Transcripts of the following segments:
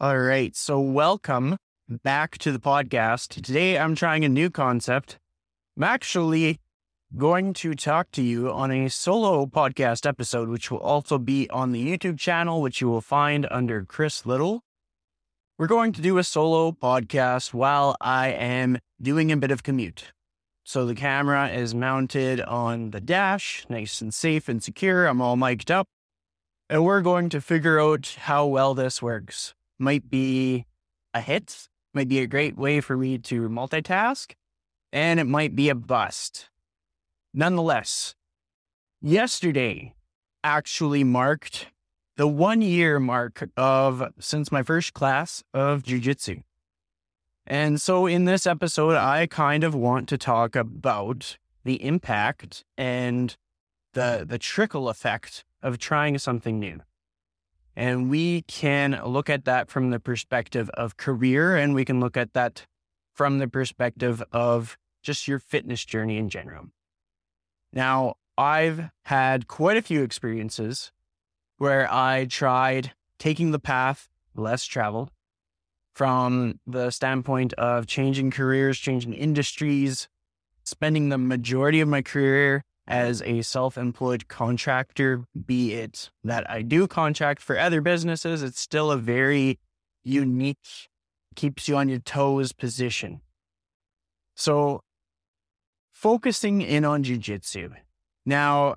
All right. So, welcome back to the podcast. Today, I'm trying a new concept. I'm actually going to talk to you on a solo podcast episode, which will also be on the YouTube channel, which you will find under Chris Liddle. We're going to do a solo podcast while I am doing a bit of commute. So the camera is mounted on the dash, nice and safe and secure. I'm all mic'd up. And we're going to figure out how well this works. Might be a hit, might be a great way for me to multitask, and it might be a bust. Nonetheless, yesterday actually marked the one year mark of since my first class of jujitsu. And so in this episode, I kind of want to talk about the impact and the the trickle effect of trying something new. And we can look at that from the perspective of career, and we can look at that from the perspective of just your fitness journey in general. Now, I've had quite a few experiences where I tried taking the path less traveled from the standpoint of changing careers, changing industries, spending the majority of my career as a self employed contractor, be it that I do contract for other businesses, it's still a very unique, keeps you on your toes position. So, focusing in on jujitsu. Now,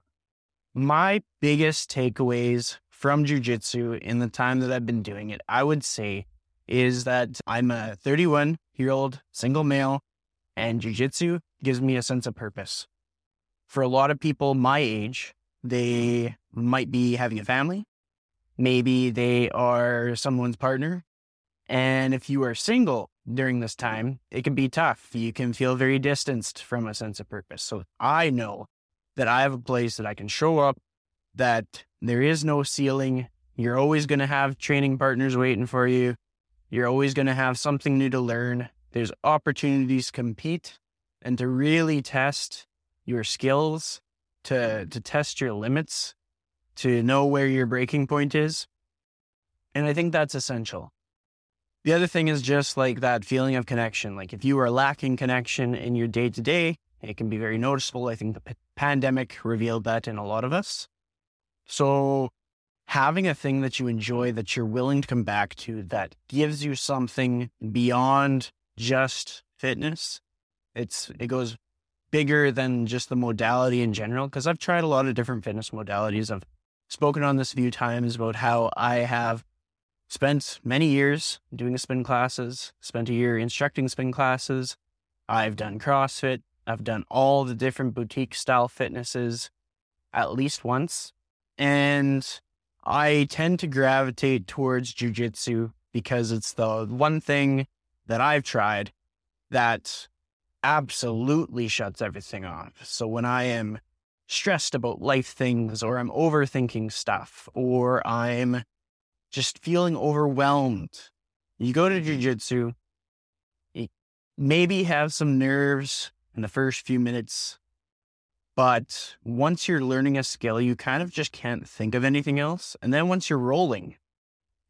my biggest takeaways from jujitsu in the time that I've been doing it, I would say, is that I'm a 31 year old single male, and jujitsu gives me a sense of purpose for a lot of people my age, they might be having a family. Maybe they are someone's partner. And if you are single during this time, it can be tough. You can feel very distanced from a sense of purpose. So I know that I have a place that I can show up, that there is no ceiling. You're always going to have training partners waiting for you. You're always going to have something new to learn. There's opportunities to compete and to really test your skills, to mm-hmm. to test your limits, to know where your breaking point is. And I think that's essential. The other thing is just like that feeling of connection. Like if you are lacking connection in your day to day, it can be very noticeable. I think the p- pandemic revealed that in a lot of us. So having a thing that you enjoy that you're willing to come back to that gives you something beyond just fitness. It's it goes bigger than just the modality in general because I've tried a lot of different fitness modalities. I've spoken on this a few times about how I have spent many years doing spin classes, spent a year instructing spin classes. I've done CrossFit. I've done all the different boutique style fitnesses at least once. And I tend to gravitate towards jujitsu because it's the one thing that I've tried that absolutely shuts everything off. So when I am stressed about life things or I'm overthinking stuff or I'm just feeling overwhelmed, you go to mm-hmm. jujitsu, maybe have some nerves in the first few minutes. But once you're learning a skill, you kind of just can't think of anything else. And then once you're rolling,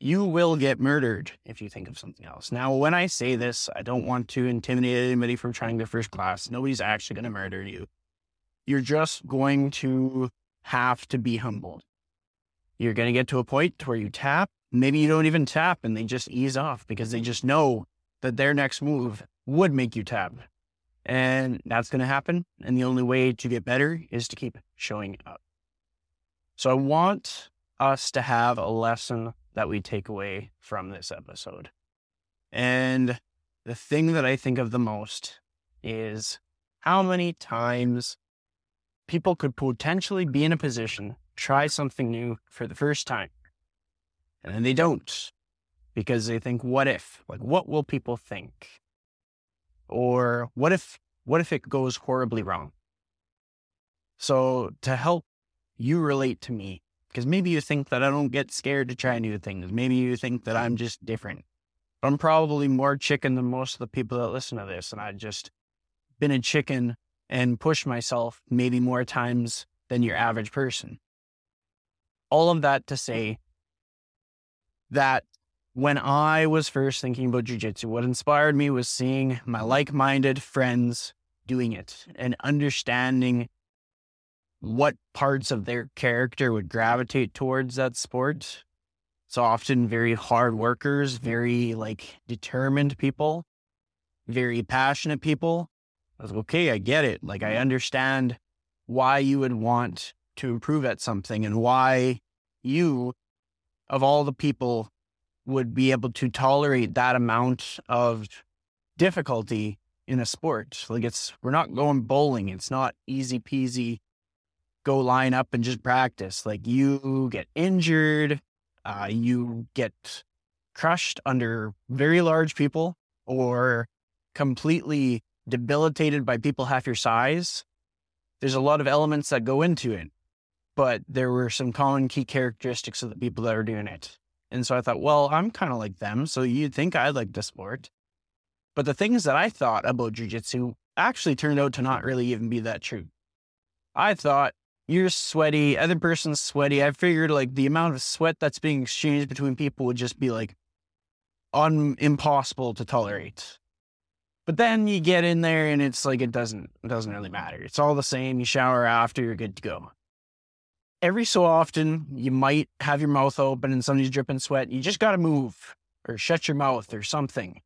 you will get murdered if you think of something else. Now, when I say this, I don't want to intimidate anybody from trying the first class. Nobody's actually going to murder you. You're just going to have to be humbled. You're going to get to a point where you tap. Maybe you don't even tap and they just ease off because they just know that their next move would make you tap. And that's going to happen. And the only way to get better is to keep showing up. So I want us to have a lesson that we take away from this episode. And the thing that I think of the most is how many times people could potentially be in a position, try something new for the first time, and then they don't because they think, what if? Like, what will people think? Or what if, what if it goes horribly wrong? So to help you relate to me because maybe you think that I don't get scared to try new things. Maybe you think that I'm just different. I'm probably more chicken than most of the people that listen to this. And I've just been a chicken and pushed myself maybe more times than your average person. All of that to say that when I was first thinking about jujitsu, what inspired me was seeing my like minded friends doing it and understanding what parts of their character would gravitate towards that sport. It's often very hard workers, very like determined people, very passionate people. I was like, okay, I get it. Like, I understand why you would want to improve at something and why you, of all the people, would be able to tolerate that amount of difficulty in a sport. Like it's we're not going bowling. It's not easy peasy. Go line up and just practice. Like you get injured, uh, you get crushed under very large people or completely debilitated by people half your size. There's a lot of elements that go into it, but there were some common key characteristics of the people that are doing it. And so I thought, well, I'm kind of like them. So you'd think I'd like the sport. But the things that I thought about jujitsu actually turned out to not really even be that true. I thought you're sweaty, other person's sweaty. I figured like the amount of sweat that's being exchanged between people would just be like un impossible to tolerate. But then you get in there and it's like it doesn't it doesn't really matter. It's all the same. You shower after, you're good to go every so often you might have your mouth open and somebody's dripping sweat. You just got to move or shut your mouth or something.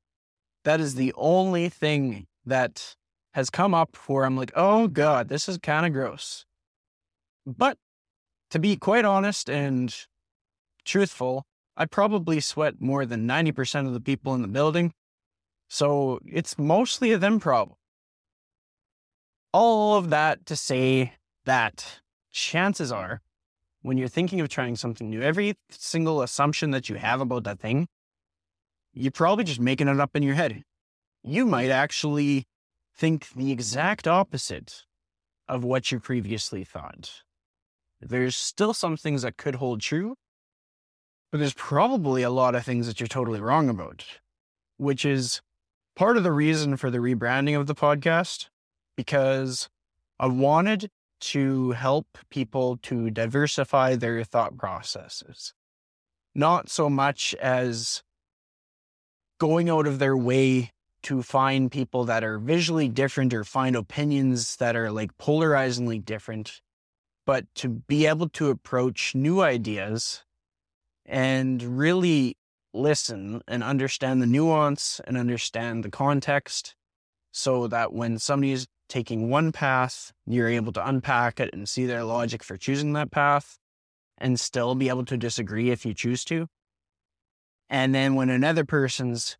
That is the only thing that has come up where I'm like, oh God, this is kind of gross. But to be quite honest and truthful, I probably sweat more than 90% of the people in the building. So it's mostly a them problem. All of that to say that chances are when you're thinking of trying something new, every single assumption that you have about that thing, you're probably just making it up in your head. You might actually think the exact opposite of what you previously thought. There's still some things that could hold true, but there's probably a lot of things that you're totally wrong about, which is part of the reason for the rebranding of the podcast, because I wanted to help people to diversify their thought processes. Not so much as going out of their way to find people that are visually different or find opinions that are like polarizingly different, but to be able to approach new ideas and really listen and understand the nuance and understand the context so that when somebody is taking one path, you're able to unpack it and see their logic for choosing that path and still be able to disagree if you choose to. And then when another person's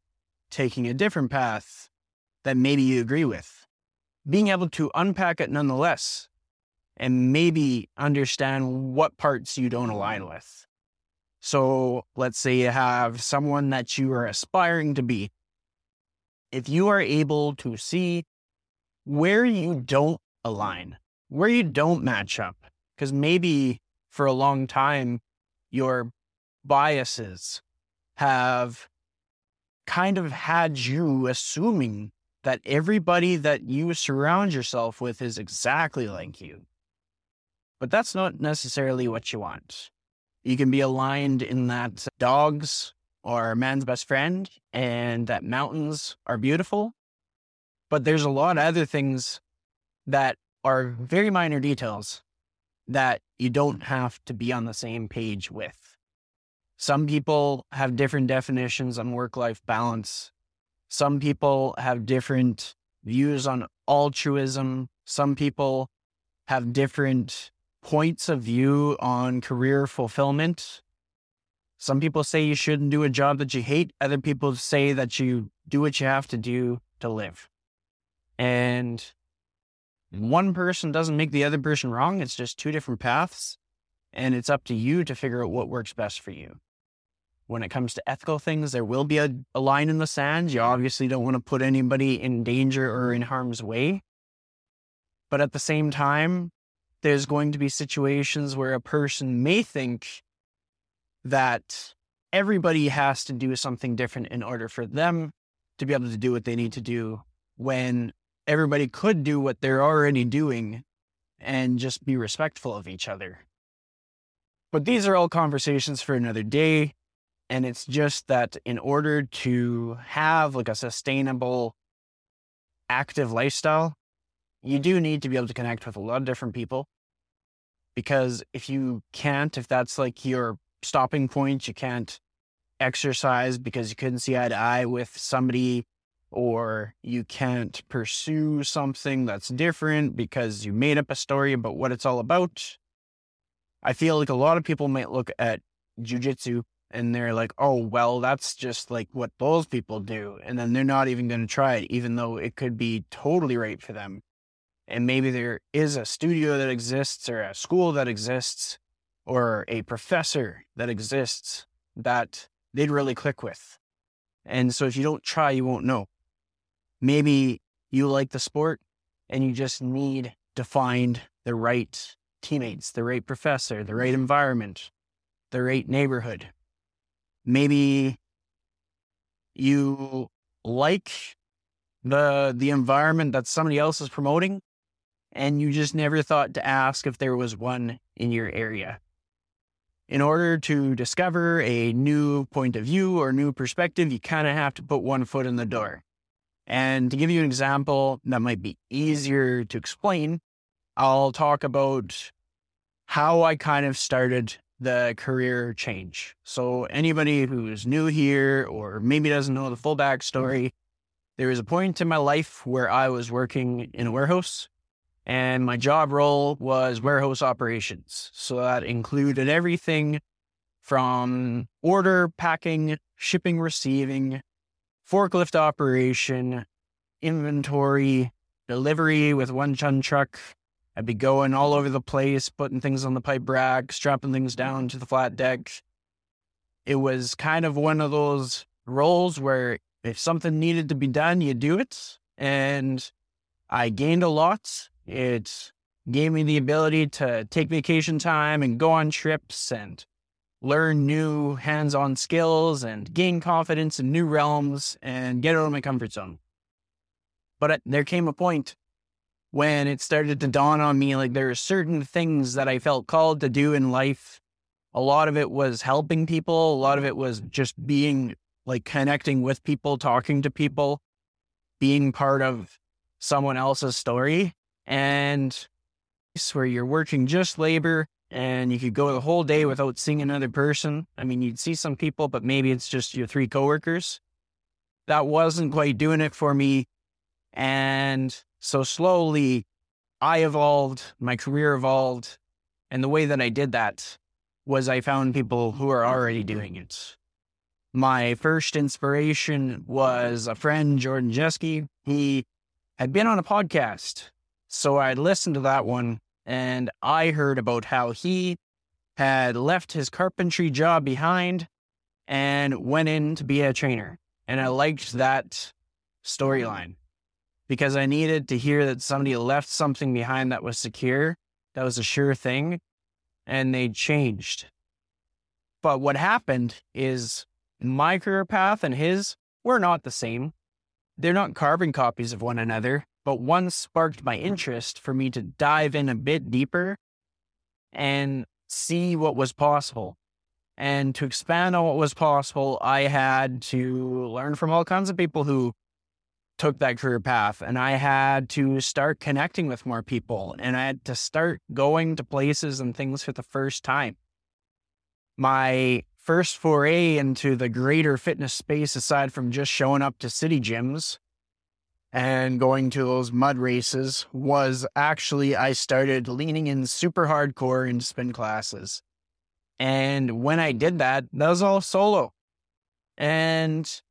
taking a different path that maybe you agree with, being able to unpack it nonetheless and maybe understand what parts you don't align mm. with. So let's say you have someone that you are aspiring to be. If you are able to see where you don't align, where you don't match up, because maybe for a long time, your biases have kind of had you assuming that everybody that you surround yourself with is exactly like you. But that's not necessarily what you want. You can be aligned in that dogs are man's best friend and that mountains are beautiful but there's a lot of other things that are very minor details that you don't have to be on the same page with. Some people have different definitions on work life balance. Some people have different views on altruism. Some people have different points of view on career fulfillment. Some people say you shouldn't do a job that you hate. Other people say that you do what you have to do to live. And one person doesn't make the other person wrong. It's just two different paths. And it's up to you to figure out what works best for you. When it comes to ethical things, there will be a, a line in the sand. You obviously don't want to put anybody in danger or in harm's way. But at the same time, there's going to be situations where a person may think that everybody has to do something different in order for them to be able to do what they need to do when everybody could do what they're already doing and just be respectful of each other. But these are all conversations for another day. And it's just that in order to have like a sustainable, active lifestyle, you do need to be able to connect with a lot of different people. Because if you can't, if that's like your stopping point, you can't exercise because you couldn't see eye to eye with somebody, or you can't pursue something that's different because you made up a story about what it's all about. I feel like a lot of people might look at jujitsu and they're like, oh, well, that's just like what those people do. And then they're not even going to try it, even though it could be totally right for them. And maybe there is a studio that exists or a school that exists or a professor that exists that they'd really click with. And so if you don't try, you won't know. Maybe you like the sport and you just need to find the right teammates, the right professor, the right mm-hmm. environment, the right neighborhood. Maybe you like the the environment that somebody else is promoting and you just never thought to ask if there was one in your area in order to discover a new point of view or new perspective, you kind of have to put one foot in the door. And to give you an example that might be easier to explain, I'll talk about how I kind of started the career change. So, anybody who's new here or maybe doesn't know the full backstory, there was a point in my life where I was working in a warehouse and my job role was warehouse operations. So that included everything from order packing, shipping, receiving, forklift operation, inventory, delivery with one ton truck. I'd be going all over the place, putting things on the pipe rack, strapping things down to the flat deck. It was kind of one of those roles where if something needed to be done, you do it. And I gained a lot it gave me the ability to take vacation time and go on trips and learn new hands on skills and gain confidence in new realms and get out of my comfort zone. But there came a point when it started to dawn on me like there are certain things that I felt called to do in life. A lot of it was helping people, a lot of it was just being like connecting with people, talking to people, being part of someone else's story and where you're working just labor and you could go the whole day without seeing another person. I mean, you'd see some people, but maybe it's just your three coworkers. That wasn't quite doing it for me. And so slowly I evolved, my career evolved. And the way that I did that was I found people who are already doing it. My first inspiration was a friend, Jordan Jeske. He had been on a podcast so I listened to that one and I heard about how he had left his carpentry job behind and went in to be a trainer. And I liked that storyline because I needed to hear that somebody left something behind that was secure, that was a sure thing, and they changed. But what happened is my career path and his were not the same. They're not carbon copies of one another but one sparked my interest for me to dive in a bit deeper and see what was possible. And to expand on what was possible, I had to learn from all kinds of people who took that career path. And I had to start connecting with more people. And I had to start going to places and things for the first time. My first foray into the greater fitness space, aside from just showing up to city gyms, and going to those mud races was actually I started leaning in super hardcore into spin classes. And when I did that, that was all solo. And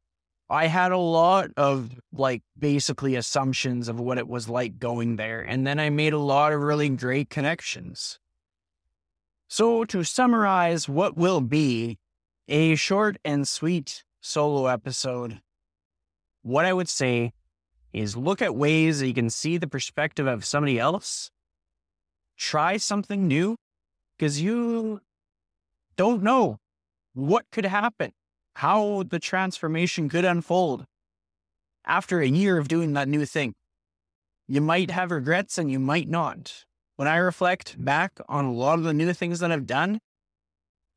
I had a lot of like basically assumptions of what it was like going there. And then I made a lot of really great connections. So, to summarize what will be a short and sweet solo episode, what I would say is look at ways that you can see the perspective of somebody else. Try something new because you don't know what could happen, how the transformation could unfold after a year of doing that new thing. You might have regrets and you might not. When I reflect back on a lot of the new things that I've done,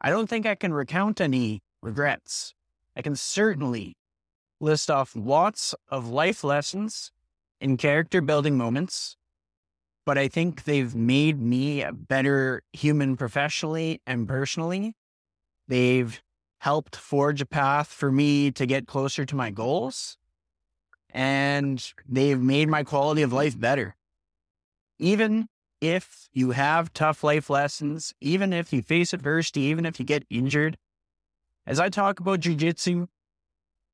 I don't think I can recount any regrets. I can certainly list off lots of life lessons and character building moments, but I think they've made me a better human professionally and personally. They've helped forge a path for me to get closer to my goals, and they've made my quality of life better. Even if you have tough life lessons, even if you face adversity, even if you get injured, as I talk about jujitsu,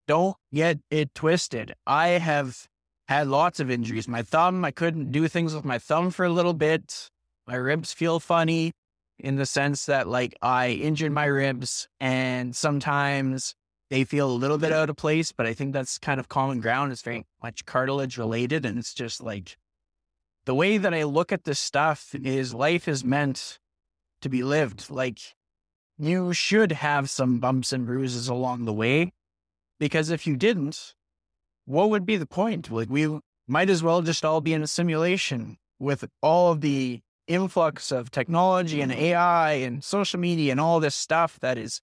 don't get it twisted. I have had lots of injuries. My thumb, I couldn't do things with my thumb for a little bit. My ribs feel funny in the sense that, like, I injured my ribs and sometimes they feel a little bit out of place, but I think that's kind of common ground. It's very much cartilage related. And it's just like the way that I look at this stuff is life is meant to be lived. Like, you should have some bumps and bruises along the way because if you didn't, what would be the point? Like we might as well just all be in a simulation with all of the influx of technology and AI and social media and all this stuff that is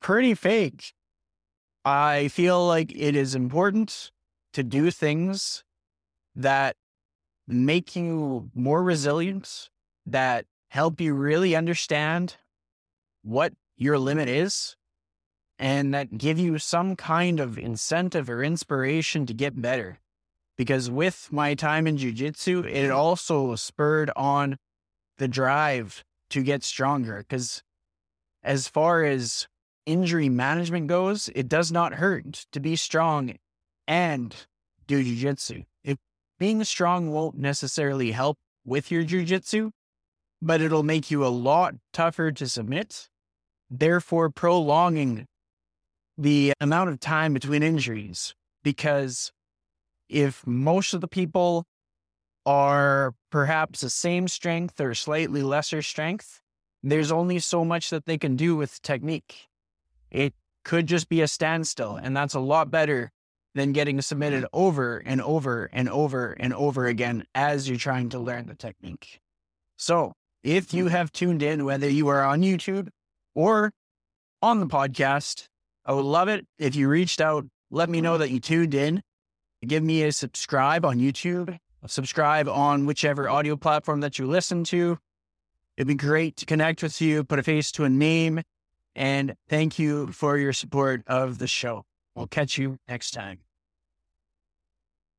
pretty fake. I feel like it is important to do things that make you more resilient, that help you really understand what your limit is and that give you some kind of incentive or inspiration to get better. Because with my time in jujitsu, it also spurred on the drive to get stronger. Because as far as injury management goes, it does not hurt to be strong and do jujitsu. If being strong won't necessarily help with your jujitsu, but it'll make you a lot tougher to submit, therefore prolonging the amount of time between injuries because if most of the people are perhaps the same strength or slightly lesser strength, there's only so much that they can do with technique. It could just be a standstill, and that's a lot better than getting submitted over and over and over and over again as you're trying to learn the technique. So, if you mm-hmm. have tuned in, whether you are on YouTube or on the podcast, I would love it if you reached out. Let me know mm-hmm. that you tuned in. Give me a subscribe on YouTube, subscribe on whichever audio platform that you listen to. It'd be great to connect with you, put a face to a name, and thank you for your support of the show. We'll catch you next time.